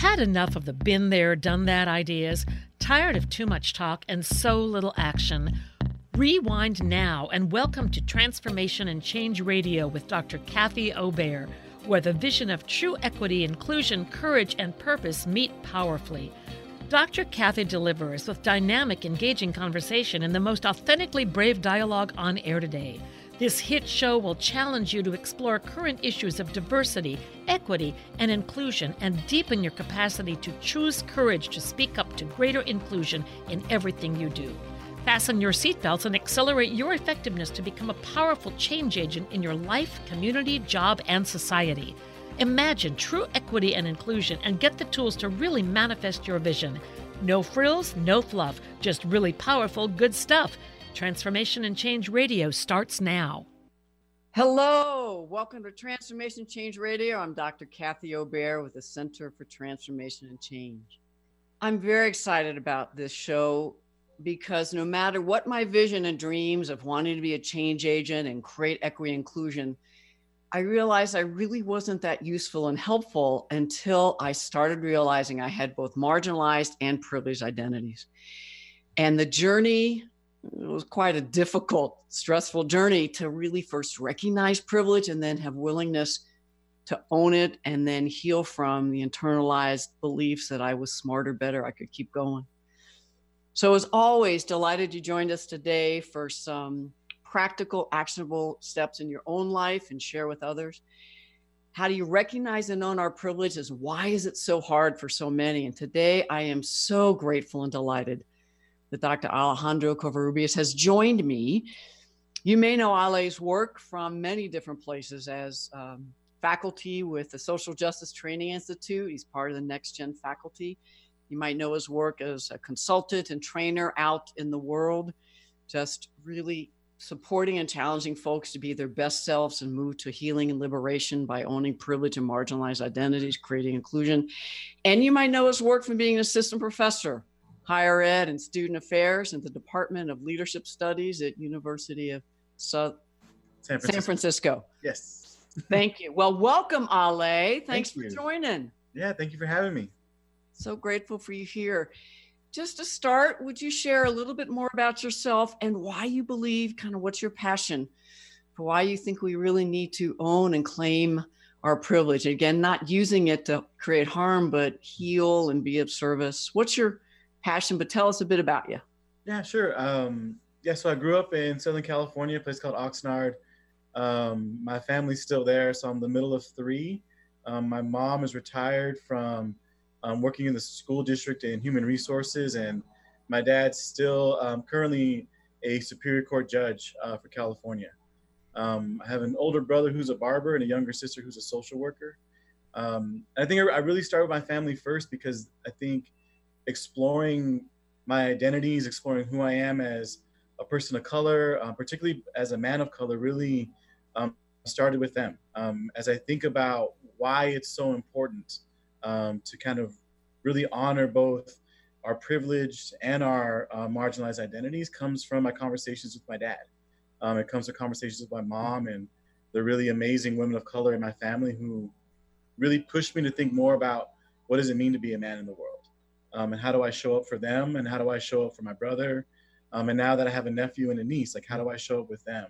Had enough of the been there, done that ideas? Tired of too much talk and so little action? Rewind now and welcome to Transformation and Change Radio with Dr. Kathy Obear, where the vision of true equity, inclusion, courage, and purpose meet powerfully. Dr. Kathy delivers with dynamic, engaging conversation and the most authentically brave dialogue on air today. This hit show will challenge you to explore current issues of diversity, equity, and inclusion and deepen your capacity to choose courage to speak up to greater inclusion in everything you do. Fasten your seatbelts and accelerate your effectiveness to become a powerful change agent in your life, community, job, and society. Imagine true equity and inclusion and get the tools to really manifest your vision. No frills, no fluff, just really powerful, good stuff. Transformation and Change Radio starts now. Hello, welcome to Transformation Change Radio. I'm Dr. Kathy Obear with the Center for Transformation and Change. I'm very excited about this show because no matter what my vision and dreams of wanting to be a change agent and create equity inclusion, I realized I really wasn't that useful and helpful until I started realizing I had both marginalized and privileged identities. And the journey it was quite a difficult, stressful journey to really first recognize privilege and then have willingness to own it and then heal from the internalized beliefs that I was smarter, better, I could keep going. So, as always, delighted you joined us today for some practical, actionable steps in your own life and share with others. How do you recognize and own our privileges? Why is it so hard for so many? And today I am so grateful and delighted that Dr. Alejandro Covarrubias has joined me. You may know Ale's work from many different places as um, faculty with the Social Justice Training Institute. He's part of the Next Gen faculty. You might know his work as a consultant and trainer out in the world, just really supporting and challenging folks to be their best selves and move to healing and liberation by owning privilege and marginalized identities, creating inclusion. And you might know his work from being an assistant professor higher ed and student affairs in the Department of Leadership Studies at University of South San Francisco. San Francisco. Yes. thank you. Well, welcome, Ale. Thanks thank for joining. Yeah, thank you for having me. So grateful for you here. Just to start, would you share a little bit more about yourself and why you believe, kind of what's your passion for why you think we really need to own and claim our privilege? Again, not using it to create harm, but heal and be of service. What's your passion, but tell us a bit about you. Yeah, sure. Um, yeah, so I grew up in Southern California, a place called Oxnard. Um, my family's still there, so I'm the middle of three. Um, my mom is retired from um, working in the school district in human resources, and my dad's still um, currently a Superior Court judge uh, for California. Um, I have an older brother who's a barber and a younger sister who's a social worker. Um, I think I really started with my family first because I think exploring my identities, exploring who I am as a person of color, uh, particularly as a man of color, really um, started with them. Um, as I think about why it's so important um, to kind of really honor both our privileged and our uh, marginalized identities comes from my conversations with my dad. Um, it comes to conversations with my mom and the really amazing women of color in my family who really pushed me to think more about what does it mean to be a man in the world um, and how do I show up for them and how do I show up for my brother? Um, and now that I have a nephew and a niece like how do I show up with them?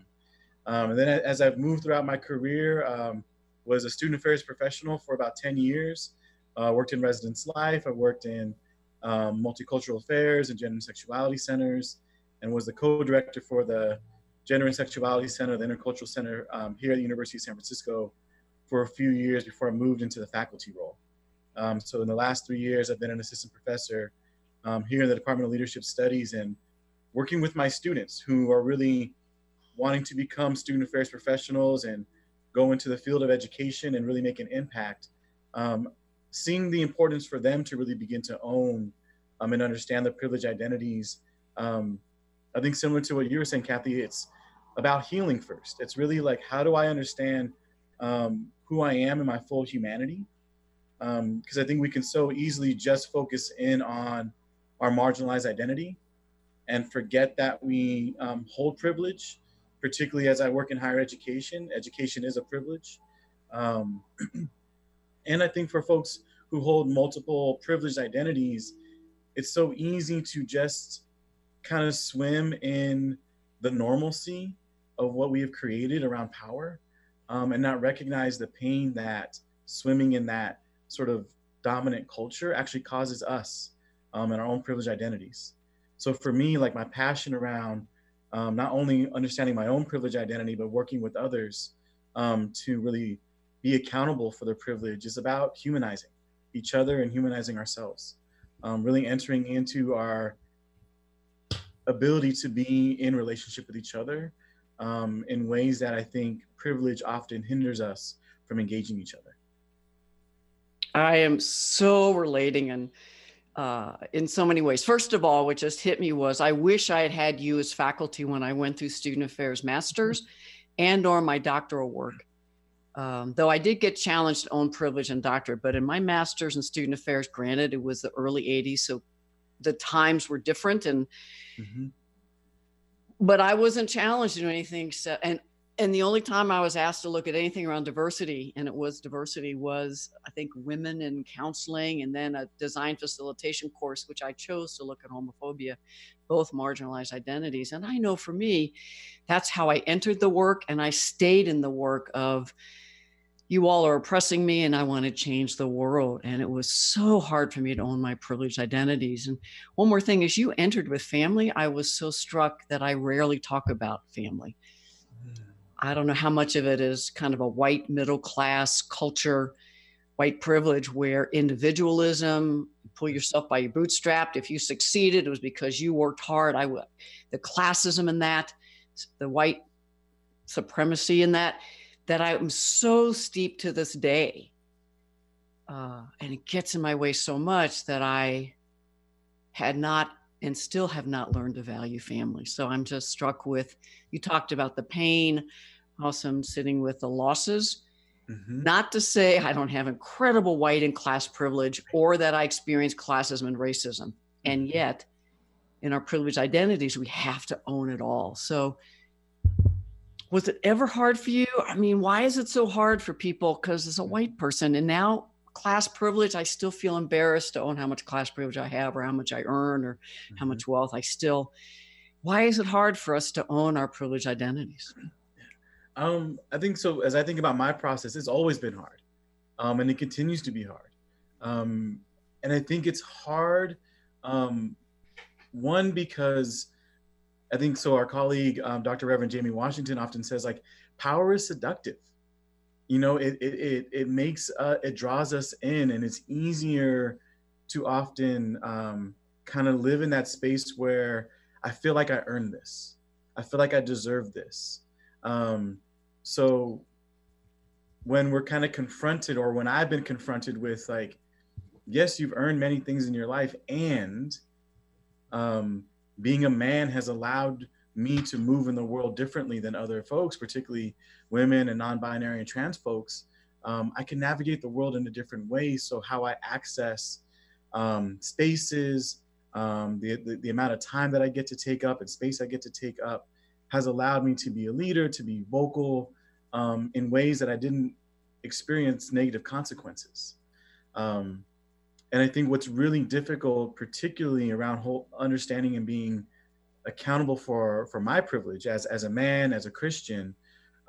Um, and then as I've moved throughout my career um, was a student affairs professional for about 10 years. Uh, worked in residence life. I worked in um, multicultural affairs and gender and sexuality centers and was the co-director for the Gender and Sexuality Center, the Intercultural Center um, here at the University of San Francisco for a few years before I moved into the faculty role. Um, so in the last three years, I've been an assistant professor um, here in the Department of Leadership Studies and working with my students who are really wanting to become student affairs professionals and go into the field of education and really make an impact. Um, seeing the importance for them to really begin to own um, and understand the privileged identities. Um, I think similar to what you were saying, Kathy, it's about healing first. It's really like, how do I understand um, who I am in my full humanity? Because um, I think we can so easily just focus in on our marginalized identity and forget that we um, hold privilege, particularly as I work in higher education. Education is a privilege. Um, and I think for folks who hold multiple privileged identities, it's so easy to just kind of swim in the normalcy of what we have created around power um, and not recognize the pain that swimming in that sort of dominant culture actually causes us um, and our own privileged identities. So for me, like my passion around um, not only understanding my own privileged identity, but working with others um, to really be accountable for their privilege is about humanizing each other and humanizing ourselves. Um, really entering into our ability to be in relationship with each other um, in ways that I think privilege often hinders us from engaging each other. I am so relating and uh, in so many ways. First of all, what just hit me was I wish I had had you as faculty when I went through student affairs masters and or my doctoral work. Um, though I did get challenged to own privilege and doctorate, but in my master's in student affairs, granted it was the early 80s, so the times were different and mm-hmm. but I wasn't challenged do anything. So, and and the only time I was asked to look at anything around diversity, and it was diversity, was I think women in counseling, and then a design facilitation course, which I chose to look at homophobia, both marginalized identities. And I know for me, that's how I entered the work, and I stayed in the work of you all are oppressing me and I want to change the world. And it was so hard for me to own my privileged identities. And one more thing as you entered with family. I was so struck that I rarely talk about family. I don't know how much of it is kind of a white middle class culture, white privilege, where individualism, pull yourself by your bootstrap. If you succeeded, it was because you worked hard. I would, the classism in that, the white supremacy in that, that I'm so steep to this day. Uh, and it gets in my way so much that I had not and still have not learned to value family. So I'm just struck with you talked about the pain. Also, I'm sitting with the losses. Mm-hmm. Not to say I don't have incredible white and class privilege or that I experience classism and racism. And mm-hmm. yet, in our privileged identities, we have to own it all. So, was it ever hard for you? I mean, why is it so hard for people? Because as a white person, and now class privilege, I still feel embarrassed to own how much class privilege I have or how much I earn or mm-hmm. how much wealth I still. Why is it hard for us to own our privileged identities? Um, I think so. As I think about my process, it's always been hard, um, and it continues to be hard. Um, and I think it's hard. Um, one because I think so. Our colleague, um, Dr. Reverend Jamie Washington, often says like, power is seductive. You know, it it it, it makes uh, it draws us in, and it's easier to often um, kind of live in that space where I feel like I earned this. I feel like I deserve this. Um, so when we're kind of confronted, or when I've been confronted with like, yes, you've earned many things in your life, and um, being a man has allowed me to move in the world differently than other folks, particularly women and non-binary and trans folks. Um, I can navigate the world in a different way. So how I access um, spaces, um, the, the, the amount of time that I get to take up and space I get to take up has allowed me to be a leader, to be vocal um, in ways that I didn't experience negative consequences. Um, and I think what's really difficult, particularly around whole understanding and being accountable for for my privilege as as a man, as a Christian,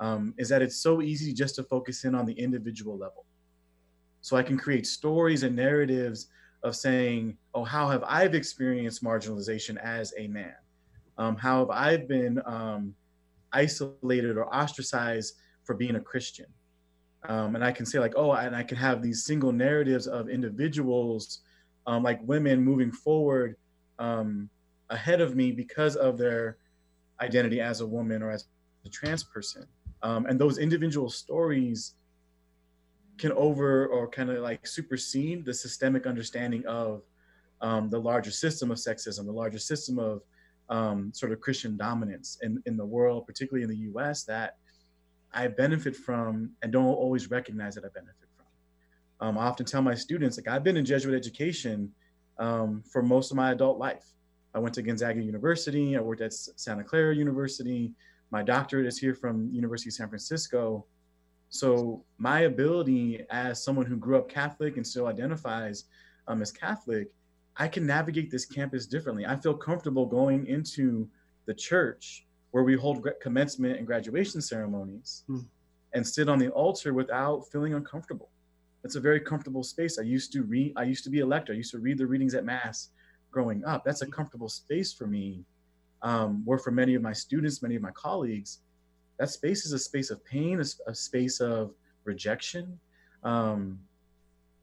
um, is that it's so easy just to focus in on the individual level. So I can create stories and narratives of saying, "Oh, how have I experienced marginalization as a man? Um, how have I been um, isolated or ostracized for being a Christian?" Um, and I can say like, "Oh," and I can have these single narratives of individuals, um, like women moving forward um, ahead of me because of their identity as a woman or as a trans person, um, and those individual stories can over or kind of like supersede the systemic understanding of um, the larger system of sexism, the larger system of um, sort of Christian dominance in, in the world, particularly in the US, that I benefit from and don't always recognize that I benefit from. Um, I often tell my students, like, I've been in Jesuit education um, for most of my adult life. I went to Gonzaga University, I worked at Santa Clara University, my doctorate is here from University of San Francisco. So my ability as someone who grew up Catholic and still identifies um, as Catholic, I can navigate this campus differently. I feel comfortable going into the church where we hold commencement and graduation ceremonies mm. and sit on the altar without feeling uncomfortable. It's a very comfortable space. I used to read, I used to be a lector. I used to read the readings at Mass growing up. That's a comfortable space for me. Um, where for many of my students, many of my colleagues, that space is a space of pain, a, a space of rejection. Um,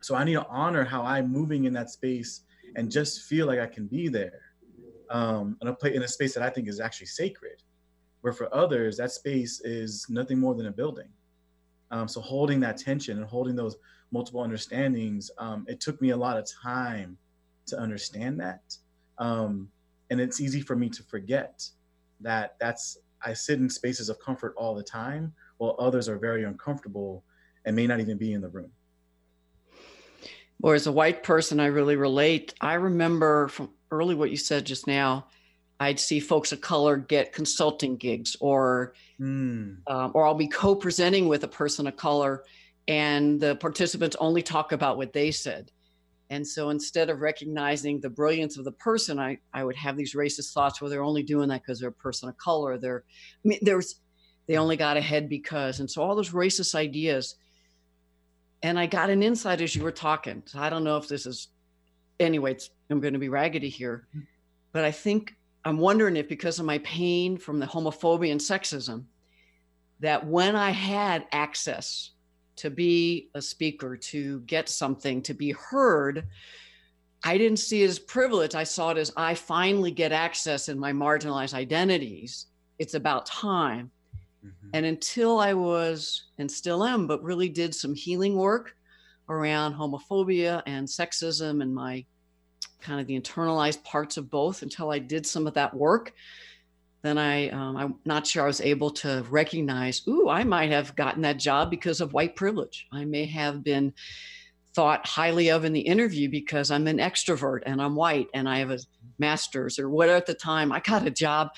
so I need to honor how I'm moving in that space and just feel like I can be there um, in a place in a space that I think is actually sacred. Where for others, that space is nothing more than a building. Um, so holding that tension and holding those multiple understandings, um, it took me a lot of time to understand that. Um, and it's easy for me to forget that that's I sit in spaces of comfort all the time, while others are very uncomfortable and may not even be in the room. Or as a white person, I really relate. I remember from early what you said just now. I'd see folks of color get consulting gigs, or mm. um, or I'll be co-presenting with a person of color, and the participants only talk about what they said. And so instead of recognizing the brilliance of the person, I, I would have these racist thoughts where they're only doing that because they're a person of color. They're, I mean, there's, they only got ahead because, and so all those racist ideas. And I got an insight as you were talking. So I don't know if this is, anyway, I'm going to be raggedy here, but I think I'm wondering if because of my pain from the homophobia and sexism, that when I had access to be a speaker, to get something, to be heard, I didn't see it as privilege. I saw it as I finally get access in my marginalized identities. It's about time. Mm-hmm. And until I was, and still am, but really did some healing work around homophobia and sexism and my kind of the internalized parts of both, until I did some of that work, then I, um, I'm not sure I was able to recognize, ooh, I might have gotten that job because of white privilege. I may have been thought highly of in the interview because I'm an extrovert and I'm white and I have a master's or whatever at the time. I got a job.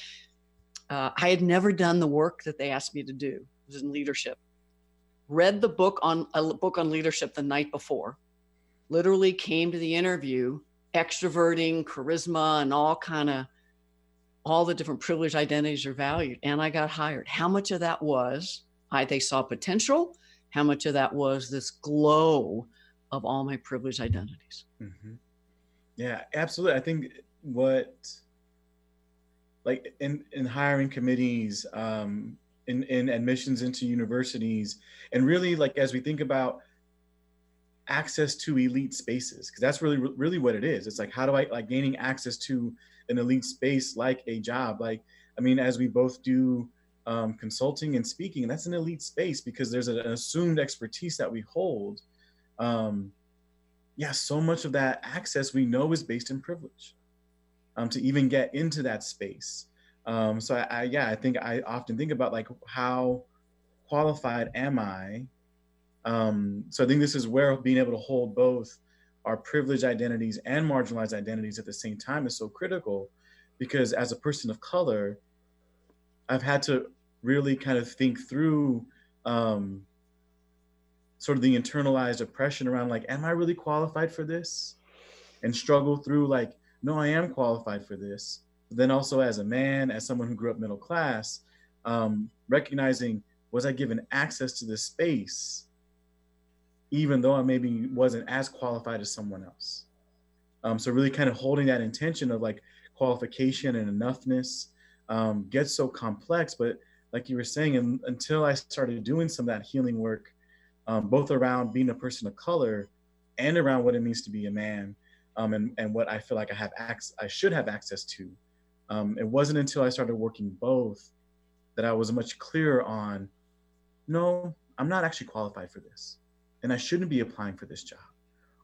Uh, I had never done the work that they asked me to do. It was in leadership. Read the book on a book on leadership the night before. Literally came to the interview, extroverting, charisma, and all kind of all the different privileged identities are valued and i got hired. How much of that was i they saw potential? How much of that was this glow of all my privileged identities? Mm-hmm. yeah absolutely. I think what like in in hiring committees um in in admissions into universities and really like as we think about access to elite spaces because that's really really what it is. It's like how do i like gaining access to an elite space like a job. Like, I mean, as we both do um, consulting and speaking, that's an elite space because there's an assumed expertise that we hold. Um, yeah, so much of that access we know is based in privilege um, to even get into that space. Um, so I, I, yeah, I think I often think about like how qualified am I? Um, so I think this is where being able to hold both our privileged identities and marginalized identities at the same time is so critical because as a person of color i've had to really kind of think through um, sort of the internalized oppression around like am i really qualified for this? And struggle through like no i am qualified for this. But then also as a man as someone who grew up middle class um, recognizing was i given access to this space even though I maybe wasn't as qualified as someone else. Um, so really kind of holding that intention of like qualification and enoughness um, gets so complex. But like you were saying, and, until I started doing some of that healing work, um, both around being a person of color and around what it means to be a man, um, and and what I feel like I have access, I should have access to. Um, it wasn't until I started working both that I was much clearer on, no, I'm not actually qualified for this and I shouldn't be applying for this job.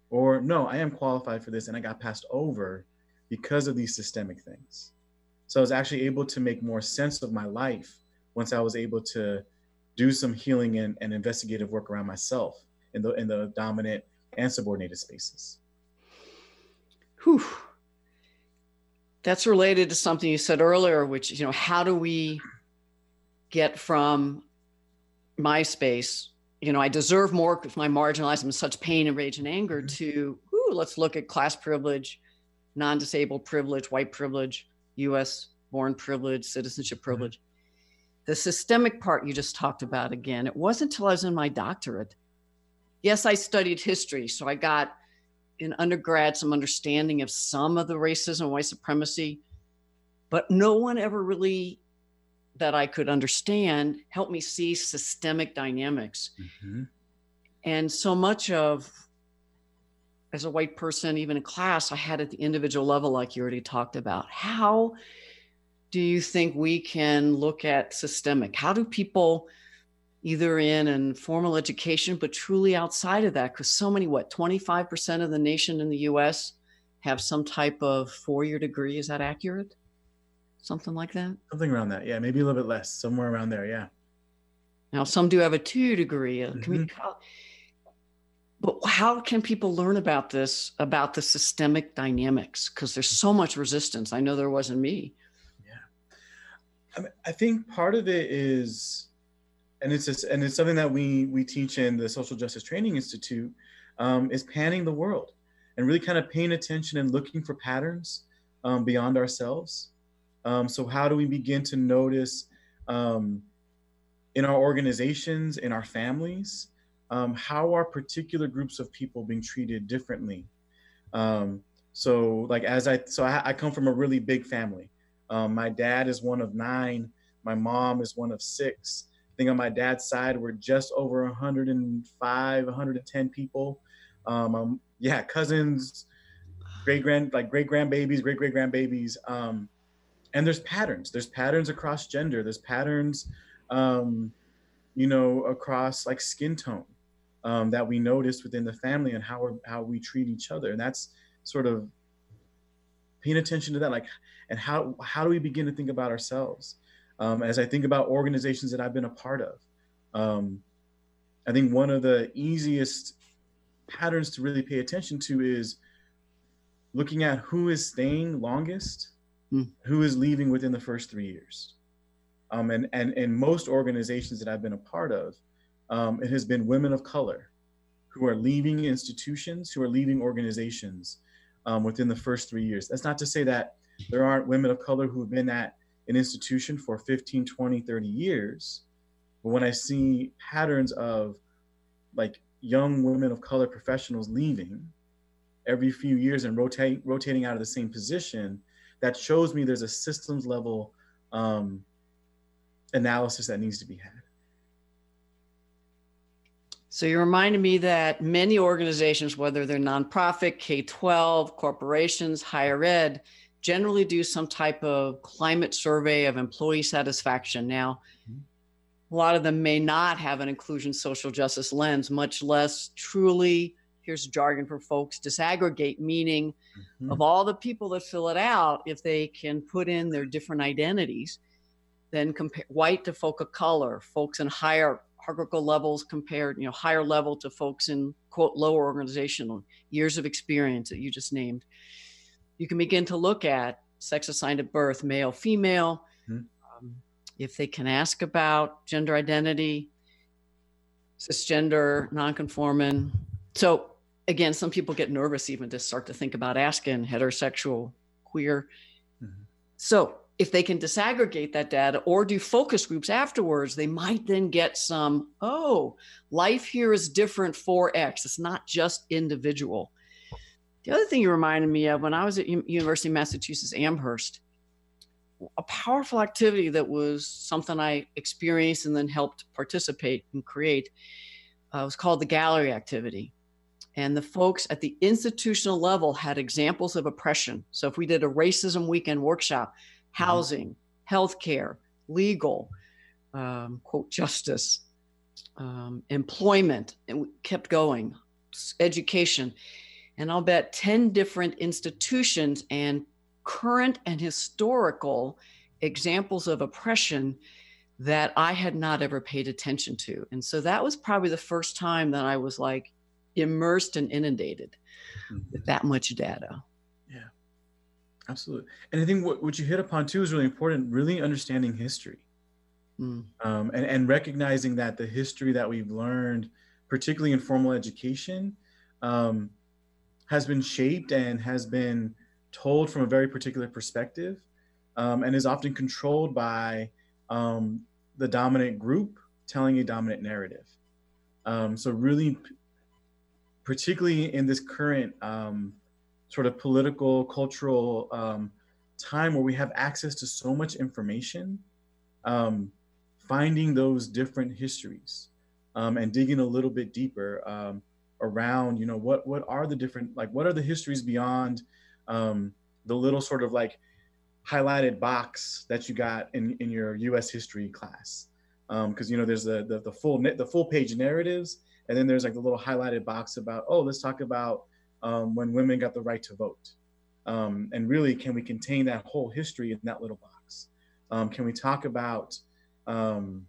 Or no, I am qualified for this and I got passed over because of these systemic things. So I was actually able to make more sense of my life once I was able to do some healing and, and investigative work around myself in the in the dominant and subordinated spaces. Whew. That's related to something you said earlier, which you know, how do we get from my space you know, I deserve more if I marginalized them in such pain and rage and anger Mhm. to, ooh, let's look at class privilege, non disabled privilege, white privilege, US born privilege, citizenship privilege. The systemic part you just talked about again, it wasn't until I was in my doctorate. Yes, I studied history. So I got in undergrad some understanding of some of the racism, white supremacy, but no one ever really that I could understand helped me see systemic dynamics. Mhm. And so much of, as a white person, even in class, I had at the individual level, like you already talked about. How do you think we can look at systemic? How do people, either in and formal education, but truly outside of that? Because so many, what, 25% of the nation in the US have some type of four year degree. Is that accurate? Something like that? Something around that. Yeah, maybe a little bit less, somewhere around there. Yeah. Now, some do have a two degree. A Mhm. college. But how can people learn about this, about the systemic dynamics? Because there's so much resistance. I know there wasn't me. I, mean, I think part of it is, and it's just, and it's something that we we teach in the Social Justice Training Institute, um, is panning the world, and really kind of paying attention and looking for patterns um, beyond ourselves. Um, so how do we begin to notice um, in our organizations, in our families, um, how are particular groups of people being treated differently? Um, so like as I so I, I come from a really big family. Um, my dad is one of nine. My mom is one of six. I think on my dad's side, we're just over 105, 110 people. Um, yeah, cousins, great grand, like great grandbabies, great great grandbabies. Um, and there's patterns. There's patterns across gender. There's patterns, um, you know, across like skin tone um, that we notice within the family and how we're, how we treat each other. And that's sort of paying attention to that, like, and how how do we begin to think about ourselves? Um, as I think about organizations that I've been a part of, um, I think one of the easiest patterns to really pay attention to is looking at who is staying longest, Hmm. who is leaving within the first three years. Um, and and in most organizations that I've been a part of, um, it has been women of color who are leaving institutions, who are leaving organizations um, within the first three years. That's not to say that there aren't women of color who have been at an institution for 15, 20, 30 years. But when I see patterns of like young women of color professionals leaving every few years and rotate, rotating out of the same position, that shows me there's a systems level um, analysis that needs to be had. So you reminded me that many organizations, whether they're nonprofit, K 12, corporations, higher ed, generally do some type of climate survey of employee satisfaction. Now, a lot of them may not have an inclusion social justice lens, much less truly, here's jargon for folks, disaggregate, meaning Mhm. of all the people that fill it out, if they can put in their different identities, then compare white to folk of color, folks in higher hierarchical levels compared, you know, higher level to folks in quote lower organizational years of experience that you just named. You can begin to look at sex assigned at birth, male, female. Mhm. Um, if they can ask about gender identity, cisgender, nonconforming. So again, some people get nervous even to start to think about asking heterosexual, queer. Mhm. So if they can disaggregate that data or do focus groups afterwards, they might then get some, oh, life here is different for X. It's not just individual. The other thing you reminded me of when I was at U- University of Massachusetts Amherst, a powerful activity that was something I experienced and then helped participate and create uh, was called the gallery activity. And the folks at the institutional level had examples of oppression. So if we did a racism weekend workshop, housing, healthcare, legal, um, quote, justice, um, employment, and we kept going, education. And I'll bet 10 different institutions and current and historical examples of oppression that I had not ever paid attention to. And so that was probably the first time that I was like immersed and inundated with that much data. Yeah, absolutely. And I think what, what you hit upon too is really important, really understanding history. mm. um, and, and recognizing that the history that we've learned, particularly in formal education, um, has been shaped and has been told from a very particular perspective um, and is often controlled by um, the dominant group telling a dominant narrative. Um, so, really, particularly in this current um, sort of political, cultural um, time where we have access to so much information, um, finding those different histories and digging a little bit deeper around, you know, what what are the different like what are the histories beyond um, the little sort of like highlighted box that you got in, in your U.S. history class, because um, you know there's the, the the full the full page narratives, and then there's like the little highlighted box about oh let's talk about um, when women got the right to vote, um, and really can we contain that whole history in that little box? Um, can we talk about um,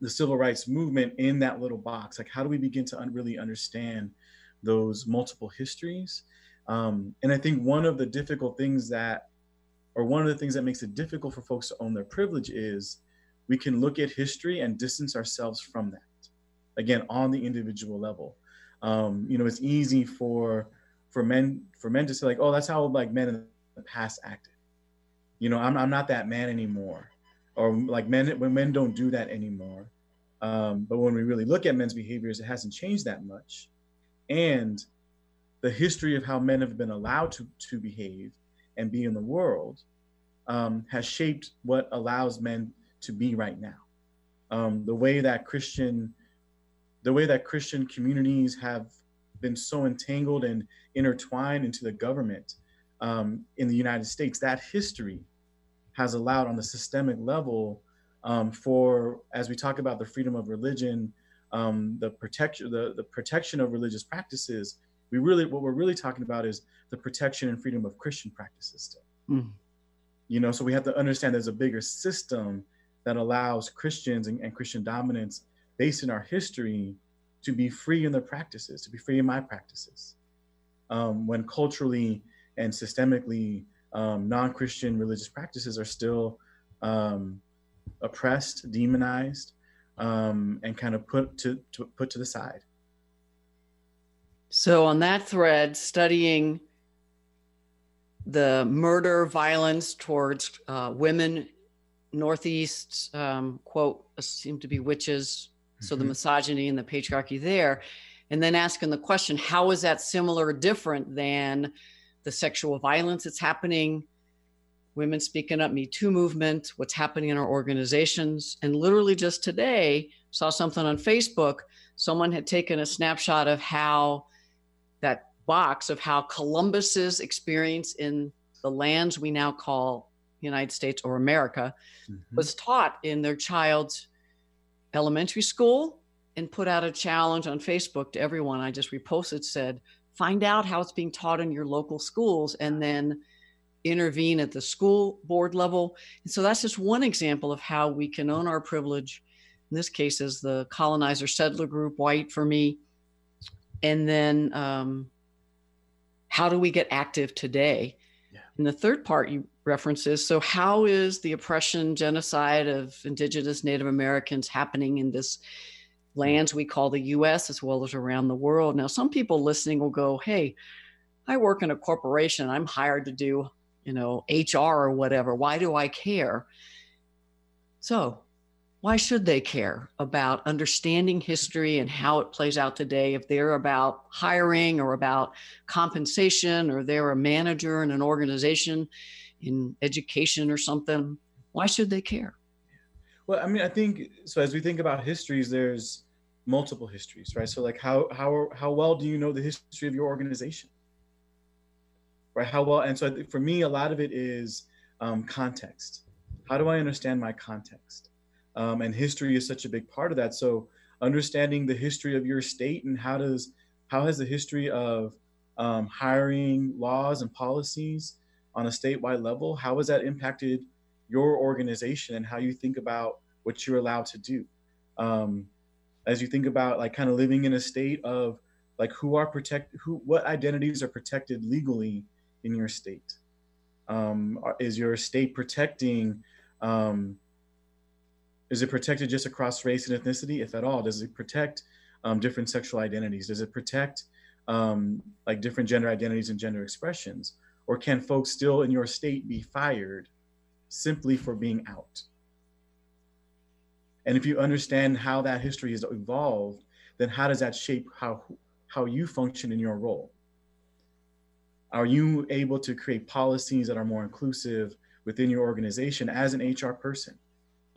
the civil rights movement in that little box? Like how do we begin to un- really understand those multiple histories? Um, and I think one of the difficult things that, or one of the things that makes it difficult for folks to own their privilege is we can look at history and distance ourselves from that. Again, on the individual level, um, you know, it's easy for for men for men to say like, oh, that's how like men in the past acted. You know, I'm I'm not that man anymore, or like men when men don't do that anymore. Um, but when we really look at men's behaviors, it hasn't changed that much, and the history of how men have been allowed to, to behave and be in the world um, has shaped what allows men to be right now. Um, the way that Christian, the way that Christian communities have been so entangled and intertwined into the government um, in the United States, that history has allowed on the systemic level um, for, as we talk about the freedom of religion, um, the protection, the, the protection of religious practices, we really what we're really talking about is the protection and freedom of christian practices still mm. you know so we have to understand there's a bigger system that allows christians and, and christian dominance based in our history to be free in their practices to be free in my practices um, when culturally and systemically um, non-christian religious practices are still um, oppressed demonized um, and kind of put to, to put to the side so, on that thread, studying the murder, violence towards uh, women, Northeast, um, quote, seem to be witches. Mm-hmm. So, the mm-hmm. misogyny and the patriarchy there. And then asking the question, how is that similar or different than the sexual violence that's happening? Women speaking up, Me Too movement, what's happening in our organizations. And literally just today, saw something on Facebook. Someone had taken a snapshot of how that box of how Columbus's experience in the lands we now call United States or America mm-hmm. was taught in their child's elementary school and put out a challenge on Facebook to everyone. I just reposted said, find out how it's being taught in your local schools and then intervene at the school board level. And so that's just one example of how we can own our privilege. In this case, as the colonizer settler group, white for me, and then um, how do we get active today yeah. and the third part you reference is so how is the oppression genocide of indigenous native americans happening in this lands we call the us as well as around the world? Now some people listening will go hey i work in a corporation. I'm hired to do you know hr or whatever. Why do i care? So why should they care about understanding history and how it plays out today if they're about hiring or about compensation or they're a manager in an organization in education or something why should they care? Well i mean i think so as we think about histories there's multiple histories right? So like how how how well do you know the history of your organization? Right? How well and so for me a lot of it is um, context. How do i understand my context? Um, and history is such a big part of that. So understanding the history of your state and how does how has the history of um, hiring laws and policies on a statewide level how has that impacted your organization and how you think about what you're allowed to do um, as you think about like kind of living in a state of like who are protect who what identities are protected legally in your state um, is your state protecting um, Is it protected just across race and ethnicity, if at all? Does it protect um, different sexual identities? Does it protect um, like different gender identities and gender expressions? Or can folks still in your state be fired simply for being out? And if you understand how that history has evolved, then how does that shape how how you function in your role? Are you able to create policies that are more inclusive within your organization as an HR person,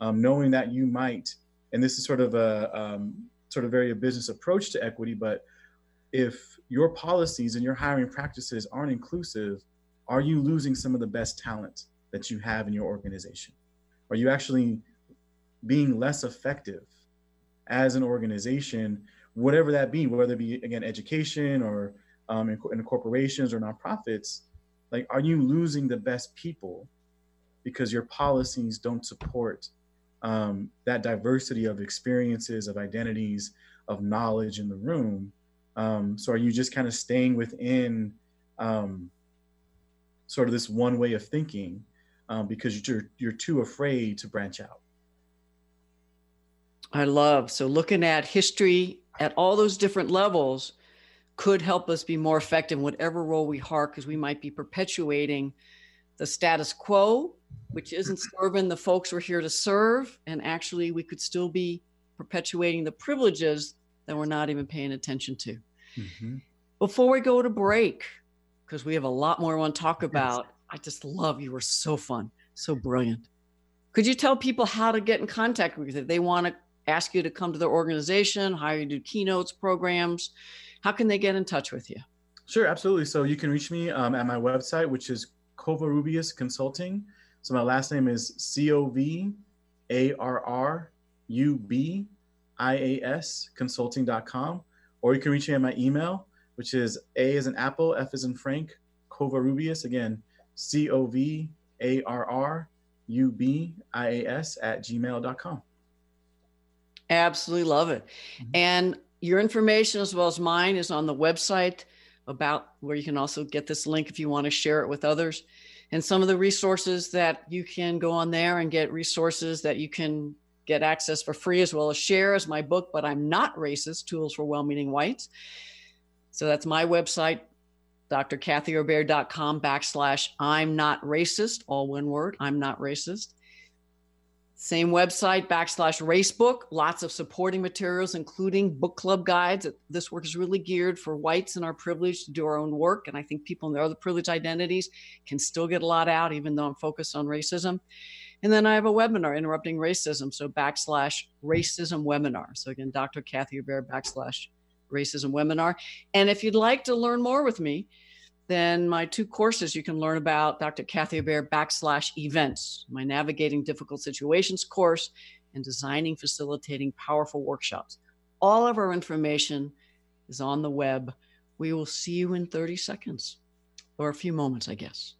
um, knowing that you might, and this is sort of a um, sort of very a business approach to equity, but if your policies and your hiring practices aren't inclusive, are you losing some of the best talent that you have in your organization? Are you actually being less effective as an organization, whatever that be, whether it be again education or um, in, in corporations or nonprofits, like are you losing the best people because your policies don't support um, that diversity of experiences, of identities, of knowledge in the room? Um, so are you just kind of staying within um, sort of this one way of thinking um, because you're you're too afraid to branch out? I love so looking at history at all those different levels could help us be more effective in whatever role we are because we might be perpetuating the status quo which isn't serving the folks we're here to serve and actually we could still be perpetuating the privileges that we're not even paying attention to mm-hmm. before we go to break because we have a lot more i want to talk about yes. i just love you were so fun so brilliant could you tell people how to get in contact with you if they want to ask you to come to their organization, hire you to do keynotes, programs, how can they get in touch with you? Sure, absolutely. So you can reach me um, at my website, which is Covarrubias Consulting. So my last name is C O V A R R U B I A S consulting.com. Or you can reach me at my email, which is A is an apple, F is in Frank, Covarrubias. Again, C O V A R R U B I A S at gmail.com. Absolutely love it. Mm-hmm. And your information, as well as mine, is on the website about where you can also get this link if you want to share it with others. And some of the resources that you can go on there and get resources that you can get access for free, as well as share, as my book, But I'm Not Racist Tools for Well Meaning Whites. So that's my website, drkathyobear.com backslash I'm not racist, all one word, I'm not racist. Same website, backslash racebook, lots of supporting materials, including book club guides. This work is really geared for whites and our privilege to do our own work. And I think people in their other privileged identities can still get a lot out, even though I'm focused on racism. And then I have a webinar, Interrupting Racism. So backslash racism webinar. So again, Dr. Kathy Obear backslash racism webinar. And if you'd like to learn more with me, then my two courses you can learn about Dr. Kathy Obear backslash events, my navigating difficult situations course, and designing, facilitating powerful workshops. All of our information is on the web. We will see you in 30 seconds or a few moments, I guess.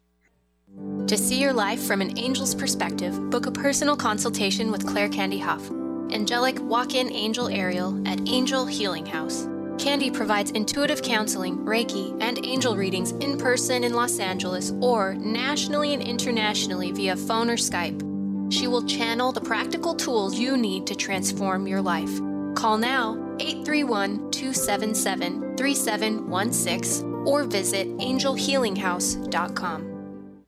To see your life from an angel's perspective, book a personal consultation with Claire Candy Huff, angelic walk in angel Ariel at Angel Healing House. Candy provides intuitive counseling, Reiki, and angel readings in person in Los Angeles or nationally and internationally via phone or Skype. She will channel the practical tools you need to transform your life. Call now 831 277 3716 or visit angelhealinghouse.com.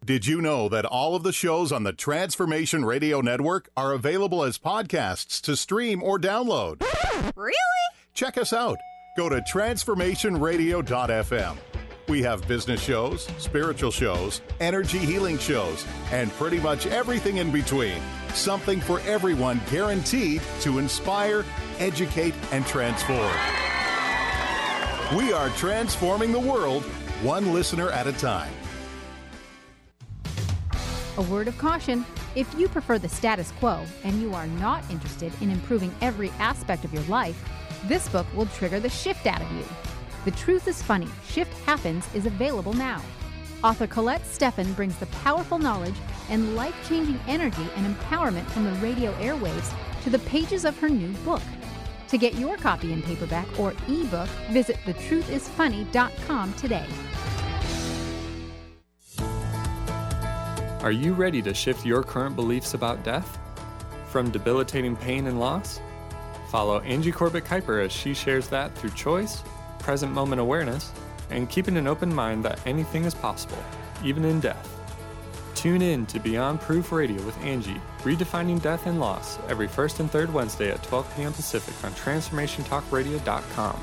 Did you know that all of the shows on the Transformation Radio Network are available as podcasts to stream or download? Really? Check us out Go to transformationradio.fm. We have business shows, spiritual shows, energy healing shows, and pretty much everything in between. Something for everyone guaranteed to inspire, educate, and transform. We are transforming the world one listener at a time. A word of caution if you prefer the status quo and you are not interested in improving every aspect of your life, this book will trigger the shift out of you. The Truth is Funny Shift Happens is available now. Author Colette Steffen brings the powerful knowledge and life changing energy and empowerment from the radio airwaves to the pages of her new book. To get your copy in paperback or ebook, visit thetruthisfunny.com today. Are you ready to shift your current beliefs about death? from debilitating pain and loss? Follow Angie Corbett Kuiper as she shares that through choice, present moment awareness, and keeping an open mind that anything is possible, even in death. Tune in to Beyond Proof Radio with Angie, redefining death and loss, every first and third Wednesday at 12 p.m. Pacific on TransformationTalkRadio.com.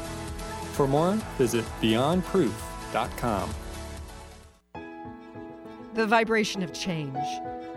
For more, visit BeyondProof.com. The vibration of change,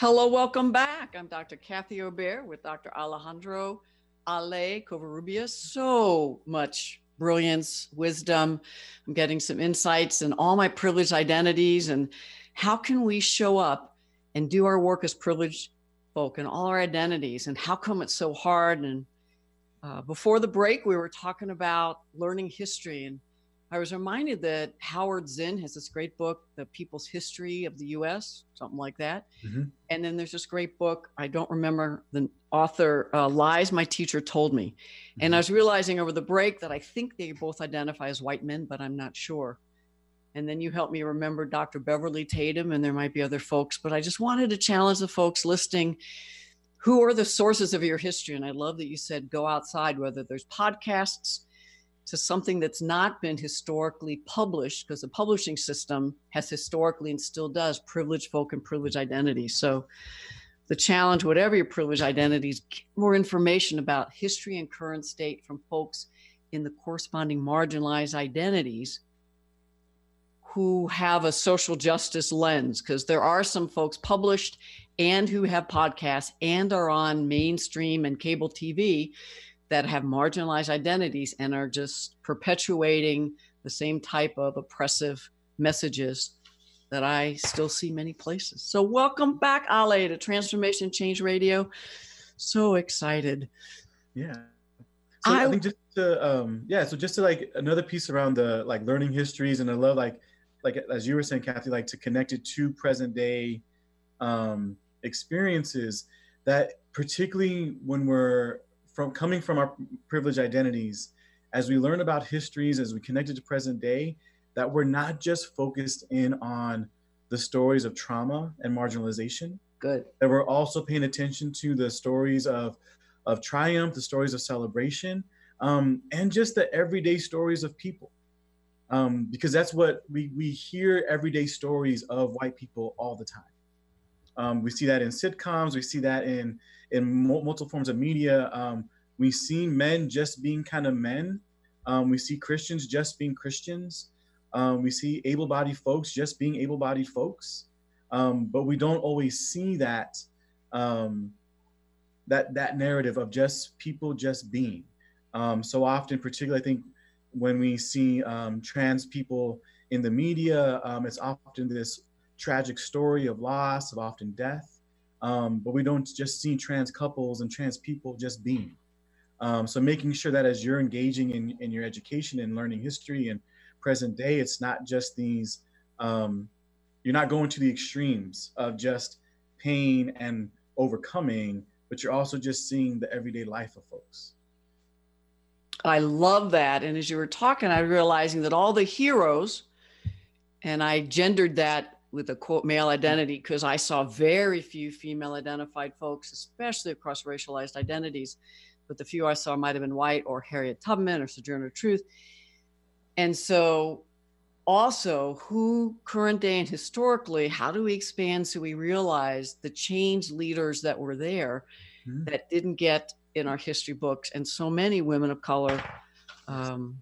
Hello, welcome back. I'm Dr. Kathy Obear with Dr. Alejandro Ale. So much brilliance, wisdom. I'm getting some insights and all my privileged identities and how can we show up and do our work as privileged folk and all our identities and how come it's so hard and uh, before the break we were talking about learning history and i was reminded that howard zinn has this great book the people's history of the us something like that mm-hmm. and then there's this great book i don't remember the author uh, lies my teacher told me mm-hmm. and i was realizing over the break that i think they both identify as white men but i'm not sure and then you helped me remember Dr. Beverly Tatum, and there might be other folks, but I just wanted to challenge the folks listening who are the sources of your history? And I love that you said go outside, whether there's podcasts to something that's not been historically published, because the publishing system has historically and still does privileged folk and privileged identities. So the challenge, whatever your privileged identities, more information about history and current state from folks in the corresponding marginalized identities who have a social justice lens because there are some folks published and who have podcasts and are on mainstream and cable TV that have marginalized identities and are just perpetuating the same type of oppressive messages that I still see many places. So, welcome back, Ale, to Transformation Change Radio. So excited. Yeah. So I, I think just to, um, yeah, so just to like another piece around the like learning histories, and I love like like as you were saying, Kathy, like to connect it to present day um, experiences that particularly when we're from coming from our privileged identities, as we learn about histories, as we connect it to present day, that we're not just focused in on the stories of trauma and marginalization. Good. That we're also paying attention to the stories of of triumph, the stories of celebration, um, and just the everyday stories of people um, because that's what we we hear everyday stories of white people all the time. Um, we see that in sitcoms. We see that in in multiple forms of media. Um, we see men just being kind of men. Um, we see Christians just being Christians. Um, we see able-bodied folks just being able-bodied folks. Um, but we don't always see that that that narrative of just people just being. so often, particularly, I think when we see um, trans people in the media, um, it's often this tragic story of loss, of often death. Um, but we don't just see trans couples and trans people just being. Um, so making sure that as you're engaging in, in your education and learning history and present day, it's not just these, um, you're not going to the extremes of just pain and overcoming, but you're also just seeing the everyday life of folks. I love that. And as you were talking, I was realizing that all the heroes, and I gendered that with a quote male identity because I saw very few female identified folks, especially across racialized identities. But the few I saw might have been white or Harriet Tubman or Sojourner Truth. And so, also, who current day and historically, how do we expand so we realize the change leaders that were there mm-hmm. that didn't get in our history books, and so many women of color um,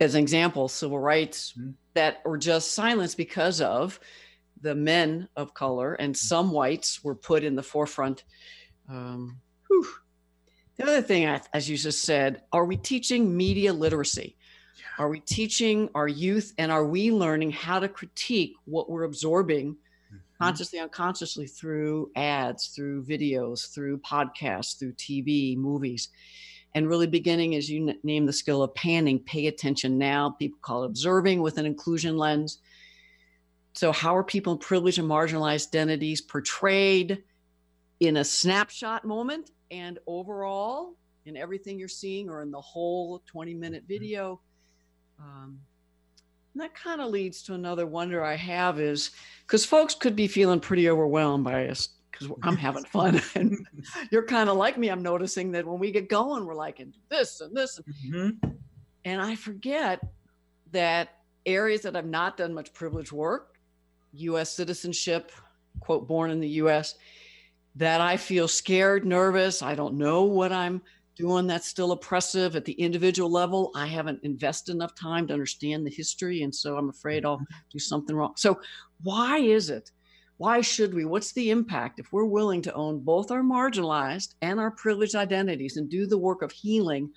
as an example, civil rights Mhm. that were just silenced because of the men of color and some whites were put in the forefront. Um. The other thing, I- as you just said, are we teaching media literacy? Are we teaching our youth and are we learning how to critique what we're absorbing Mhm. consciously, unconsciously through ads, through videos, through podcasts, through TV, movies? And really beginning, as you n- name the skill of panning, pay attention now. People call it observing with an inclusion lens. So, how are people in privileged and marginalized identities portrayed in a snapshot moment and overall in everything you're seeing or in the whole 20 minute video? Um, and that kind of leads to another wonder I have is because folks could be feeling pretty overwhelmed by us because I'm having fun. and you're kind of like me. I'm noticing that when we get going, we're like, and this and this. Mhm. And I forget that areas that I've not done much privilege work, US citizenship, quote, born in the US, that I feel scared, nervous. I don't know what I'm doing that's still oppressive at the individual level. I haven't invested enough time to understand the history. And so I'm afraid I'll do something wrong. So, why is it? Why should we? What's the impact if we're willing to own both our marginalized and our privileged identities and do the work of healing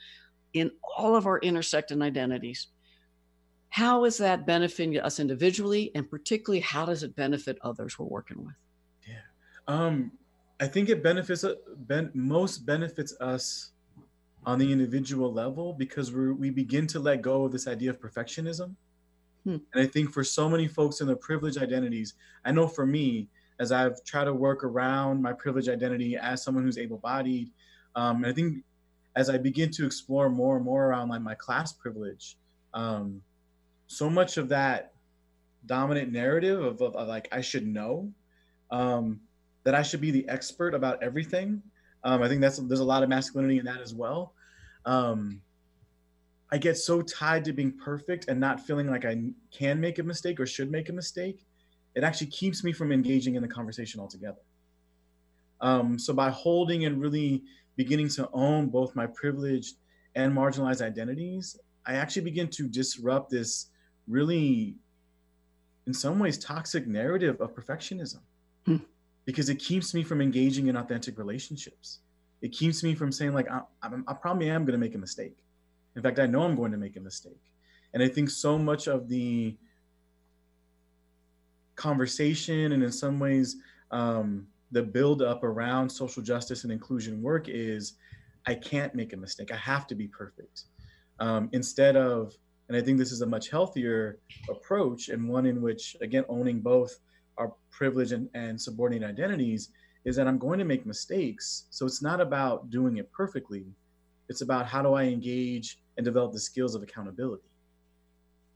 in all of our intersecting identities? How is that benefiting us individually? And particularly, how does it benefit others we're working with? Yeah, um, I think it benefits ben, most benefits us on the individual level because we begin to let go of this idea of perfectionism. Hmm. And I think for so many folks in their privileged identities, I know for me, as I've tried to work around my privileged identity as someone who's able-bodied, um, and I think as I begin to explore more and more around like my class privilege, um, so much of that dominant narrative of, of, of like I should know, um, that I should be the expert about everything. Um, I think that's there's a lot of masculinity in that as well. Um, I get so tied to being perfect and not feeling like I can make a mistake or should make a mistake. It actually keeps me from engaging in the conversation altogether. Um, so by holding and really beginning to own both my privileged and marginalized identities, I actually begin to disrupt this really, in some ways, toxic narrative of perfectionism Hmm. because it keeps me from engaging in authentic relationships. It keeps me from saying like I, I'm, I probably am going to make a mistake. In fact, I know I'm going to make a mistake, and I think so much of the conversation and in some ways um, the build up around social justice and inclusion work is I can't make a mistake. I have to be perfect. Um, instead of, and I think this is a much healthier approach and one in which, again, owning both our privilege and, and subordinate identities is that I'm going to make mistakes. So it's not about doing it perfectly. It's about how do I engage and develop the skills of accountability.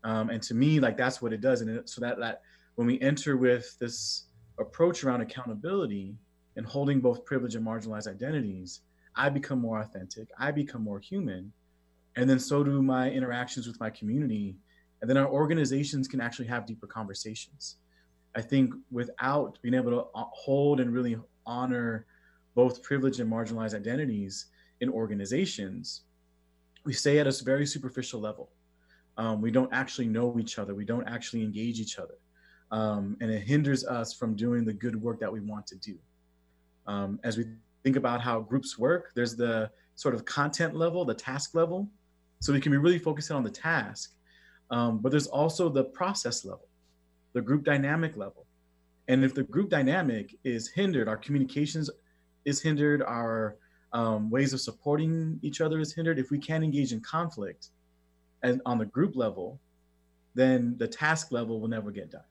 Um, and to me, like that's what it does. And it, so that that when we enter with this approach around accountability and holding both privilege and marginalized identities, I become more authentic. I become more human, and then so do my interactions with my community. And then our organizations can actually have deeper conversations. I think without being able to uh, hold and really honor both privileged and marginalized identities in organizations, we stay at a very superficial level. Um, we don't actually know each other. We don't actually engage each other. Um, and it hinders us from doing the good work that we want to do. Um, as we think about how groups work, there's the sort of content level, the task level. So we can be really focusing on the task. Um, but there's also the process level, the group dynamic level. And if the group dynamic is hindered, our communications is hindered, our um, ways of supporting each other is hindered. If we can't engage in conflict and on the group level, then the task level will never get done.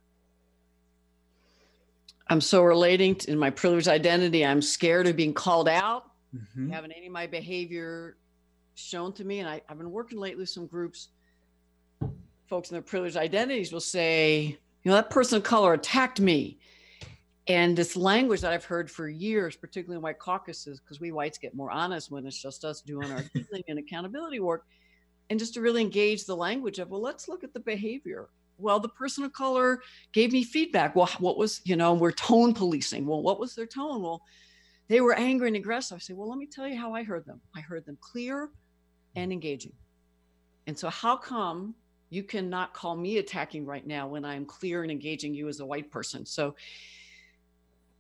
I'm so relating to in my privileged identity. I'm scared of being called out, Mhm. having any of my behavior shown to me. And I, I've been working lately with some groups. Folks in their privileged identities will say, you know, that person of color attacked me. And this language that I've heard for years, particularly in white caucuses, because we whites get more honest when it's just us doing our healing and accountability work. And just to really engage the language of, well, let's look at the behavior. Well, the person of color gave me feedback. Well, what was, you know, we're tone policing. Well, what was their tone? Well, they were angry and aggressive. I say, well, let me tell you how I heard them. I heard them clear, and engaging. And so, how come you cannot call me attacking right now when I'm clear and engaging you as a white person? So,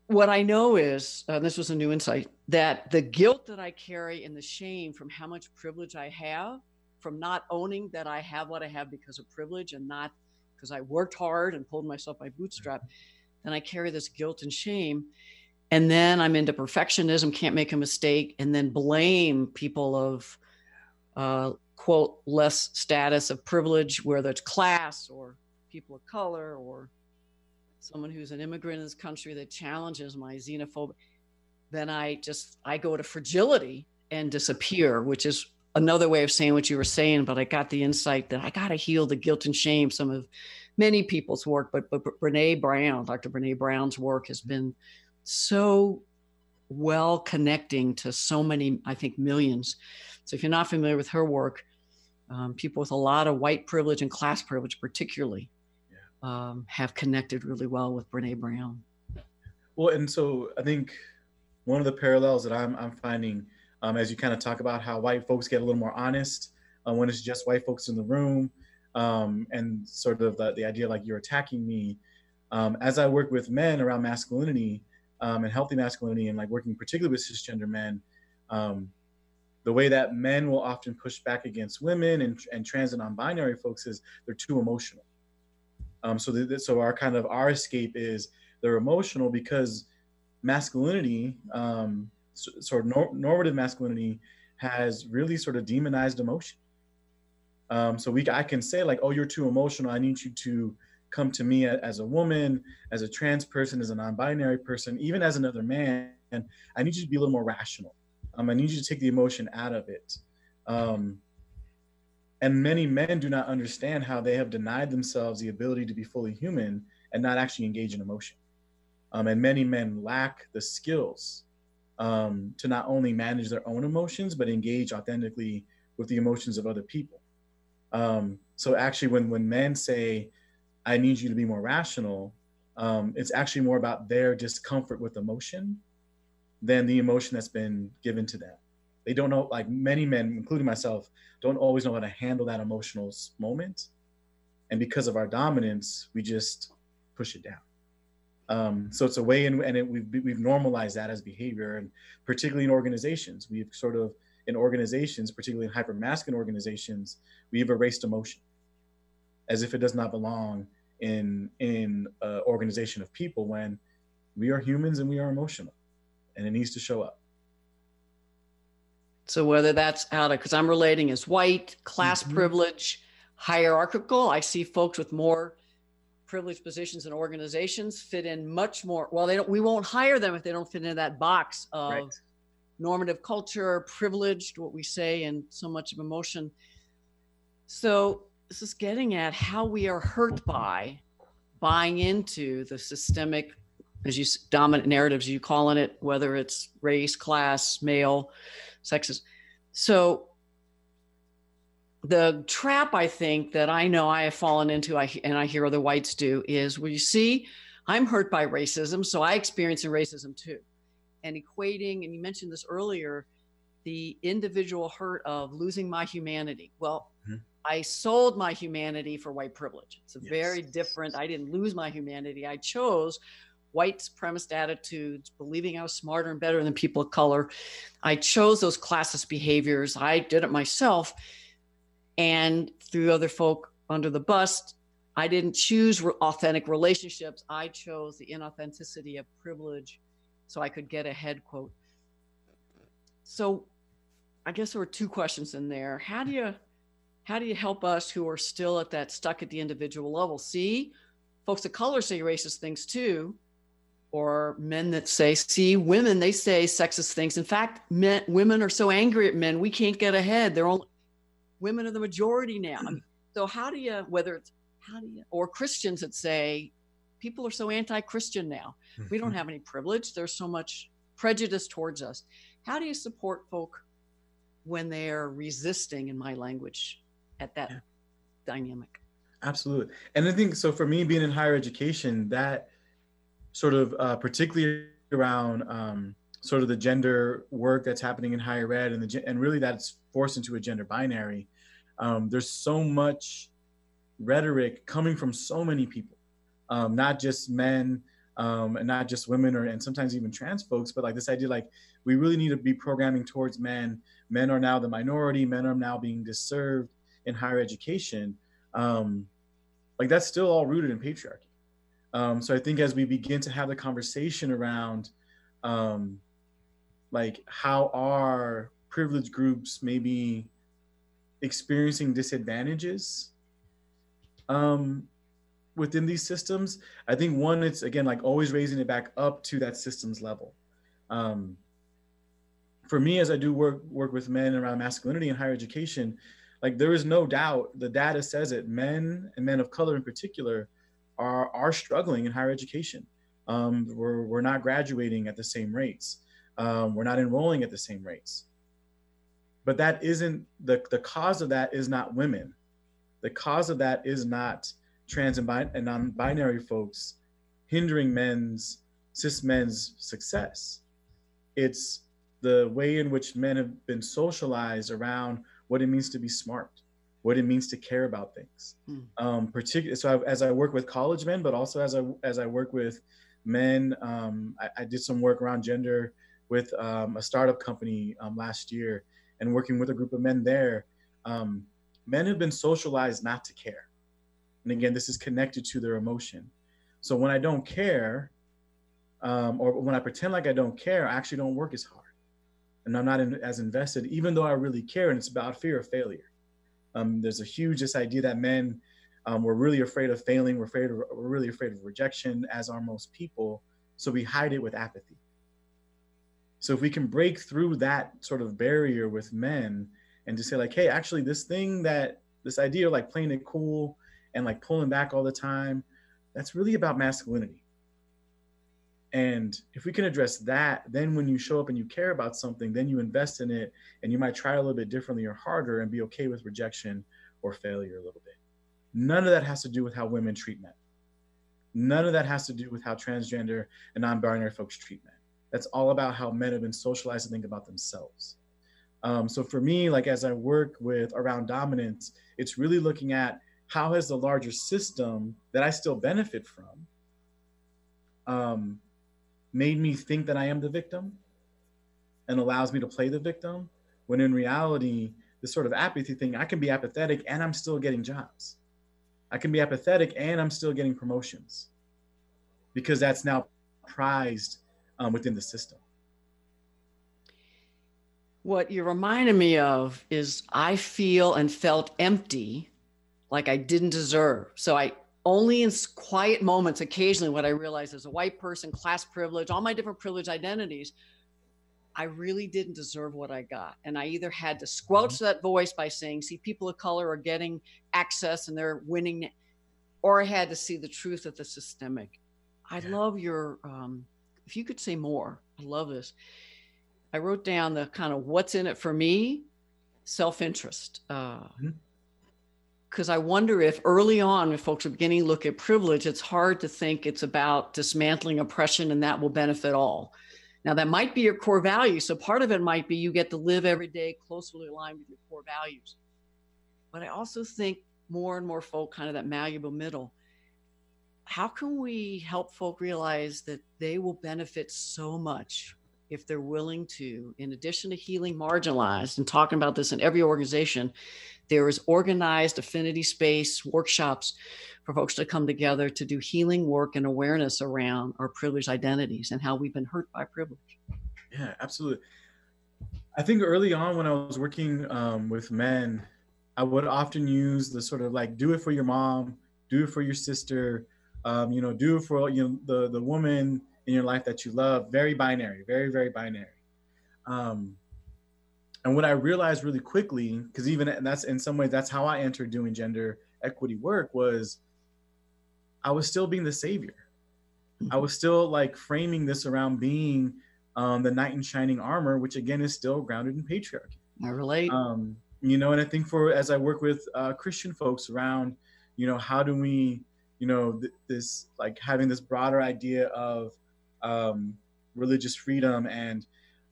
what I know is uh, this was a new insight that the guilt that I carry and the shame from how much privilege I have, from not owning that I have what I have because of privilege and not because I worked hard and pulled myself by bootstrap, then I carry this guilt and shame. And then I'm into perfectionism, can't make a mistake, and then blame people of uh, quote less status of privilege, whether it's class or people of color or someone who's an immigrant in this country that challenges my xenophobia, then I just I go to fragility and disappear, which is another way of saying what you were saying. But I got the insight that I got to heal the guilt and shame. Some of many people's work, but but Brene Brown, Dr. Brene Brown's work has been so well connecting to so many, I think, millions. So if you're not familiar with her work, um, people with a lot of white privilege and class privilege, particularly, um, have connected really well with Brene Brown. Well, and so I think one of the parallels that I'm, I'm finding um, as you kind of talk about how white folks get a little more honest uh, when it's just white folks in the room um, and sort of the, the idea like you're attacking me. Um, as I work with men around masculinity um, and healthy masculinity and like working particularly with cisgender men, the way that men will often push back against women and, and trans and non-binary folks is they're too emotional. Um, so, the, so our kind of our escape is they're emotional because masculinity, um, so, sort of nor- normative masculinity, has really sort of demonized emotion. Um, so we, I can say like, oh, you're too emotional. I need you to come to me as a woman, as a trans person, as a non-binary person, even as another man. And I need you to be a little more rational. Um, I need you to take the emotion out of it. Um, and many men do not understand how they have denied themselves the ability to be fully human and not actually engage in emotion. Um, and many men lack the skills um, to not only manage their own emotions, but engage authentically with the emotions of other people. Um, so actually, when when men say, "I need you to be more rational," um, it's actually more about their discomfort with emotion than the emotion that's been given to them. They don't know, like many men, including myself, don't always know how to handle that emotional moment. And because of our dominance, we just push it down. Um, so it's a way, in, and it, we've we've normalized that as behavior, and particularly in organizations, we've sort of in organizations, particularly in hyper masculine organizations, we've erased emotion, as if it does not belong in in an organization of people when we are humans and we are emotional, and it needs to show up. So whether that's out of because I'm relating as white, class mm-hmm. privilege, hierarchical. I see folks with more privileged positions in organizations fit in much more. Well, they don't. We won't hire them if they don't fit into that box of right. normative culture, privileged, what we say, and so much of emotion. So this is getting at how we are hurt by buying into the systemic, as you dominant narratives you calling it, whether it's race, class, male sexist. So the trap I think that I know I have fallen into, I, and I hear other whites do, is well, you see, I'm hurt by racism, so I experience racism too. And equating, and you mentioned this earlier, the individual hurt of losing my humanity. Well, mm-hmm. I sold my humanity for white privilege. It's a yes. very different, I didn't lose my humanity. I chose white supremacist attitudes, believing I was smarter and better than people of color. I chose those classist behaviors. I did it myself. And threw other folk under the bus, I didn't choose authentic relationships. I chose the inauthenticity of privilege so I could get ahead, quote. So I guess there were two questions in there. How do you how do you help us who are still at that stuck at the individual level? See, folks of color say racist things too, or men that say, see, women, they say sexist things. In fact, men, women are so angry at men, we can't get ahead. They're only, women are the majority now. So how do you, whether it's, how do you, or Christians that say, people are so anti-Christian now. We don't mm-hmm. have any privilege. There's so much prejudice towards us. How do you support folk when they are resisting, in my language, at that yeah. dynamic? Absolutely. And I think so for me being in higher education, that sort of uh, particularly around um, sort of the gender work that's happening in higher ed and the and really that's forced into a gender binary um, there's so much rhetoric coming from so many people um, not just men um, and not just women or and sometimes even trans folks but like this idea like we really need to be programming towards men. Men are now the minority. Men are now being disserved in higher education. Um, like that's still all rooted in patriarchy um, so i think as we begin to have the conversation around um, like how are privileged groups maybe experiencing disadvantages um, within these systems i think one it's again like always raising it back up to that systems level. Um, for me as i do work work with men around masculinity in higher education like there is no doubt the data says it men and men of color in particular are are struggling in higher education. Um, we're, we're not graduating at the same rates. Um, we're not enrolling at the same rates. But that isn't the, the cause of that is not women. The cause of that is not trans and, bi- and non-binary folks hindering men's cis men's success. It's the way in which men have been socialized around what it means to be smart what it means to care about things mm. um, particularly so I, as i work with college men but also as i as i work with men um, I, I, did some work around gender with um, a startup company um, last year and working with a group of men there um, men have been socialized not to care and again, this is connected to their emotion. So when I don't care, um, or when I pretend like I don't care, I actually don't work as hard. And I'm not in, as invested, even though I really care. And it's about fear of failure. Um, there's a huge this idea that men um, we're really afraid of failing. We're afraid of, we're really afraid of rejection, as are most people. So we hide it with apathy. So if we can break through that sort of barrier with men and to say like, hey, actually, this thing that this idea of like playing it cool, and like pulling back all the time, that's really about masculinity. And if we can address that, then when you show up and you care about something, then you invest in it and you might try a little bit differently or harder and be okay with rejection or failure a little bit. None of that has to do with how women treat men. None of that has to do with how transgender and non binary folks treat men. That's all about how men have been socialized to think about themselves. Um, so for me, like as I work with around dominance, it's really looking at how has the larger system that I still benefit from um, made me think that I am the victim and allows me to play the victim when in reality, this sort of apathy thing, I can be apathetic and I'm still getting jobs. I can be apathetic and I'm still getting promotions because that's now prized um, within the system. What you're reminding me of is I feel and felt empty like I didn't deserve. So I only in quiet moments, occasionally, what I realized as a white person, class privilege, all my different privilege identities, I really didn't deserve what I got. And I either had to squelch mm-hmm. that voice by saying, see, people of color are getting access and they're winning, or I had to see the truth of the systemic. I yeah. love your, um, if you could say more, I love this. I wrote down the kind of what's in it for me, self interest. Uh, mm-hmm because I wonder if early on, if folks are beginning to look at privilege, it's hard to think it's about dismantling oppression and that will benefit all. Now, that might be your core value. So part of it might be you get to live every day closely aligned with your core values. But I also think more and more folk, kind of that malleable middle, how can we help folk realize that they will benefit so much if they're willing to, in addition to healing marginalized and talking about this in every organization, there is organized affinity space workshops for folks to come together to do healing work and awareness around our privileged identities and how we've been hurt by privilege. Yeah, absolutely. I think early on when I was working um, with men, I would often use the sort of like do it for your mom, do it for your sister, um, you know, do it for you know the the woman in your life that you love. Very binary, very very binary. Um, and what I realized really quickly, because even and that's in some ways that's how I entered doing gender equity work was I was still being the savior. I was still like framing this around being um, the knight in shining armor, which again is still grounded in patriarchy. I relate. Um, you know, and I think for as I work with uh, Christian folks around, you know, how do we, you know, th- this like having this broader idea of um, religious freedom and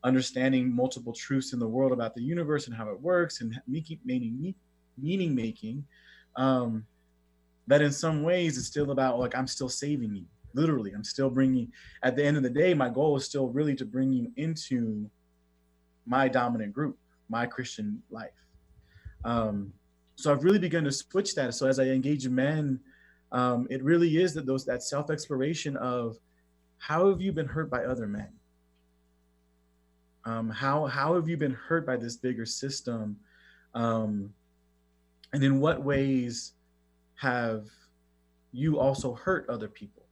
understanding multiple truths in the world about the universe and how it works and making meaning meaning making um, that in some ways it's still about like i'm still saving you literally. I'm still bringing at the end of the day my goal is still really to bring you into my dominant group my christian life. Um, so i've really begun to switch that. So as i engage men um, it really is that those that self exploration of how have you been hurt by other men um, how how have you been hurt by this bigger system um, and in what ways have you also hurt other people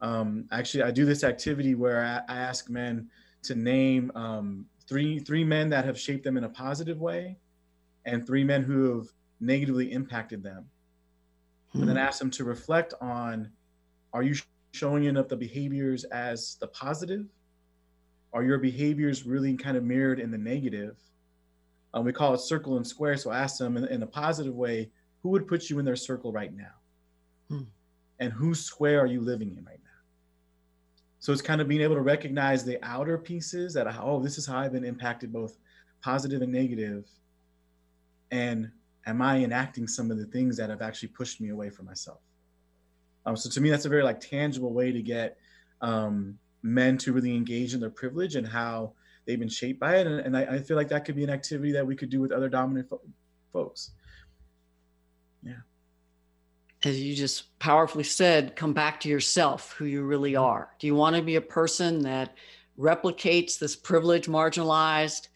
um, actually i do this activity where i, I ask men to name um, three three men that have shaped them in a positive way and three men who have negatively impacted them hmm. and then hmm. ask them to reflect on are you showing enough the behaviors as the positive? Are your behaviors really kind of mirrored in the negative? Um, we call it circle and square so ask them in, in, a positive way who would put you in their circle right now? Hmm. and whose square are you living in right now? So it's kind of being able to recognize the outer pieces that oh this is how i've been impacted both positive and negative. And am I enacting some of the things that have actually pushed me away from myself? Um, so to me, that's a very like tangible way to get um, men to really engage in their privilege and how they've been shaped by it. And, and I, I, feel like that could be an activity that we could do with other dominant fo- folks. Yeah. As you just powerfully said, come back to yourself, who you really are. Do you want to be a person that replicates this privilege, marginalized,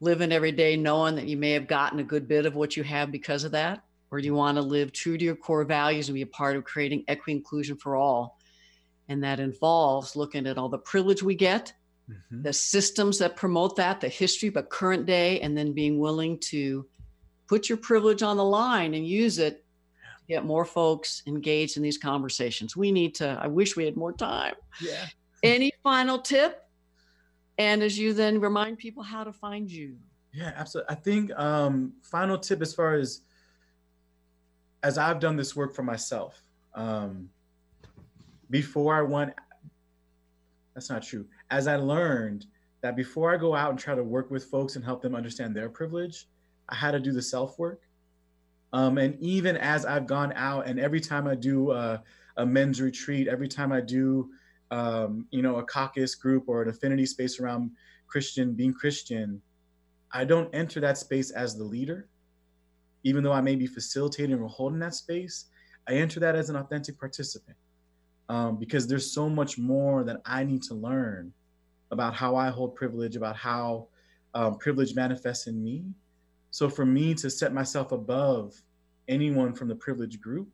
living every day knowing that you may have gotten a good bit of what you have because of that? Or do you want to live true to your core values and be a part of creating equity inclusion for all? And that involves looking at all the privilege we get, mm-hmm. the systems that promote that, the history, but current day, and then being willing to put your privilege on the line and use it to get more folks engaged in these conversations. We need to, I wish we had more time. Yeah. Any final tip and as you then remind people how to find you yeah absolutely i think um final tip as far as as i've done this work for myself um before i went that's not true. As i learned that before i go out and try to work with folks and help them understand their privilege i had to do the self work. Um, and even as i've gone out and every time i do a, a men's retreat every time i do um, you know, a caucus group or an affinity space around Christian, being Christian, I don't enter that space as the leader, even though I may be facilitating or holding that space. I enter that as an authentic participant um, because there's so much more that I need to learn about how I hold privilege, about how um, privilege manifests in me. So for me to set myself above anyone from the privileged group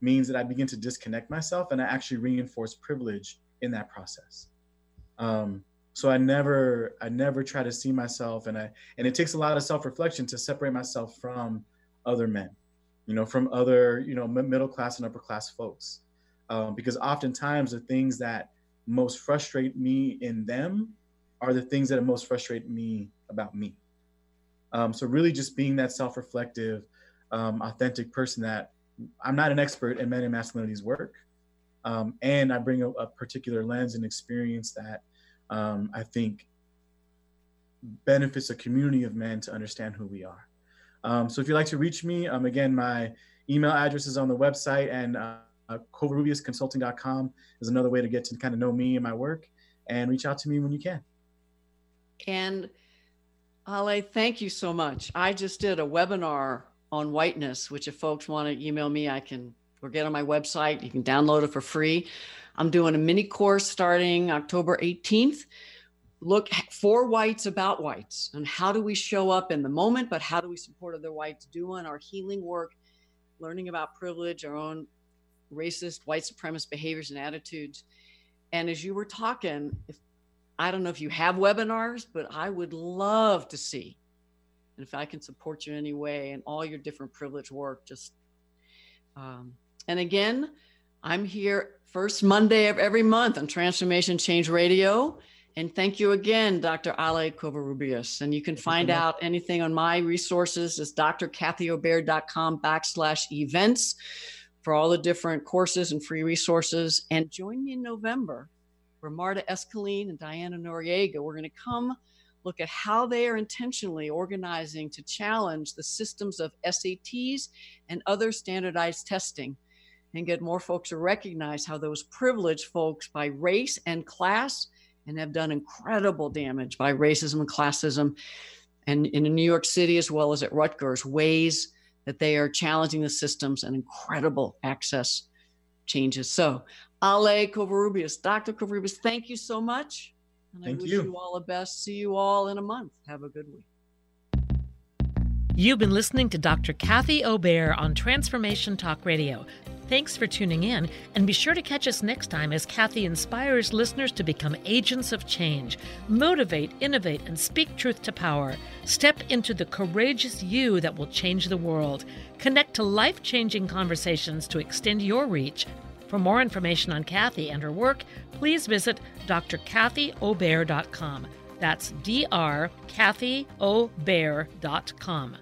means that I begin to disconnect myself and I actually reinforce privilege in that process. Um, so I never, I never try to see myself, and I, and it takes a lot of self-reflection to separate myself from other men, you know, from other, you know, middle class and upper class folks, um, because oftentimes the things that most frustrate me in them are the things that most frustrate me about me. Um, so really, just being that self-reflective, um, authentic person that I'm not an expert in men and masculinity's work, um, and I bring a, a, particular lens and experience that um, I think benefits a community of men to understand who we are. Um, so if you'd like to reach me, um, again, my email address is on the website, and uh, uh, covarrubiasconsulting.com is another way to get to kind of know me and my work. And reach out to me when you can. And Ale, thank you so much. I just did a webinar on whiteness, which if folks want to email me, I can or get on my website. You can download it for free. I'm doing a mini course starting October 18th. Look for whites about whites and how do we show up in the moment, but how do we support other whites doing our healing work, learning about privilege, our own racist, white supremacist behaviors and attitudes. And as you were talking, if I don't know if you have webinars, but I would love to see and if I can support you in any way and all your different privilege work, just um, and again, I'm here first Monday of every month on Transformation Change Radio. And thank you again, Dr. Ale Covarrubias. And you can find out anything on my resources is drkathyobear.com backslash events for all the different courses and free resources. And join me in November where Marta Esquilin and Diana Noriega, we're going to come look at how they are intentionally organizing to challenge the systems of SATs and other standardized testing and get more folks to recognize how those privileged folks by race and class and have done incredible damage by racism and classism and in New York City as well as at Rutgers ways that they are challenging the systems and incredible access changes. So Ale Covarrubias, Dr. Covarrubias, thank you so much. And Thank I wish you. you all the best. See you all in a month. Have a good week. You've been listening to Dr. Kathy Obear on Transformation Talk Radio. Thanks for tuning in, and be sure to catch us next time as Kathy inspires listeners to become agents of change, motivate, innovate, and speak truth to power. Step into the courageous you that will change the world. Connect to life changing conversations to extend your reach. For more information on Kathy and her work, please visit drkathyobear.com. That's drkathyobear.com.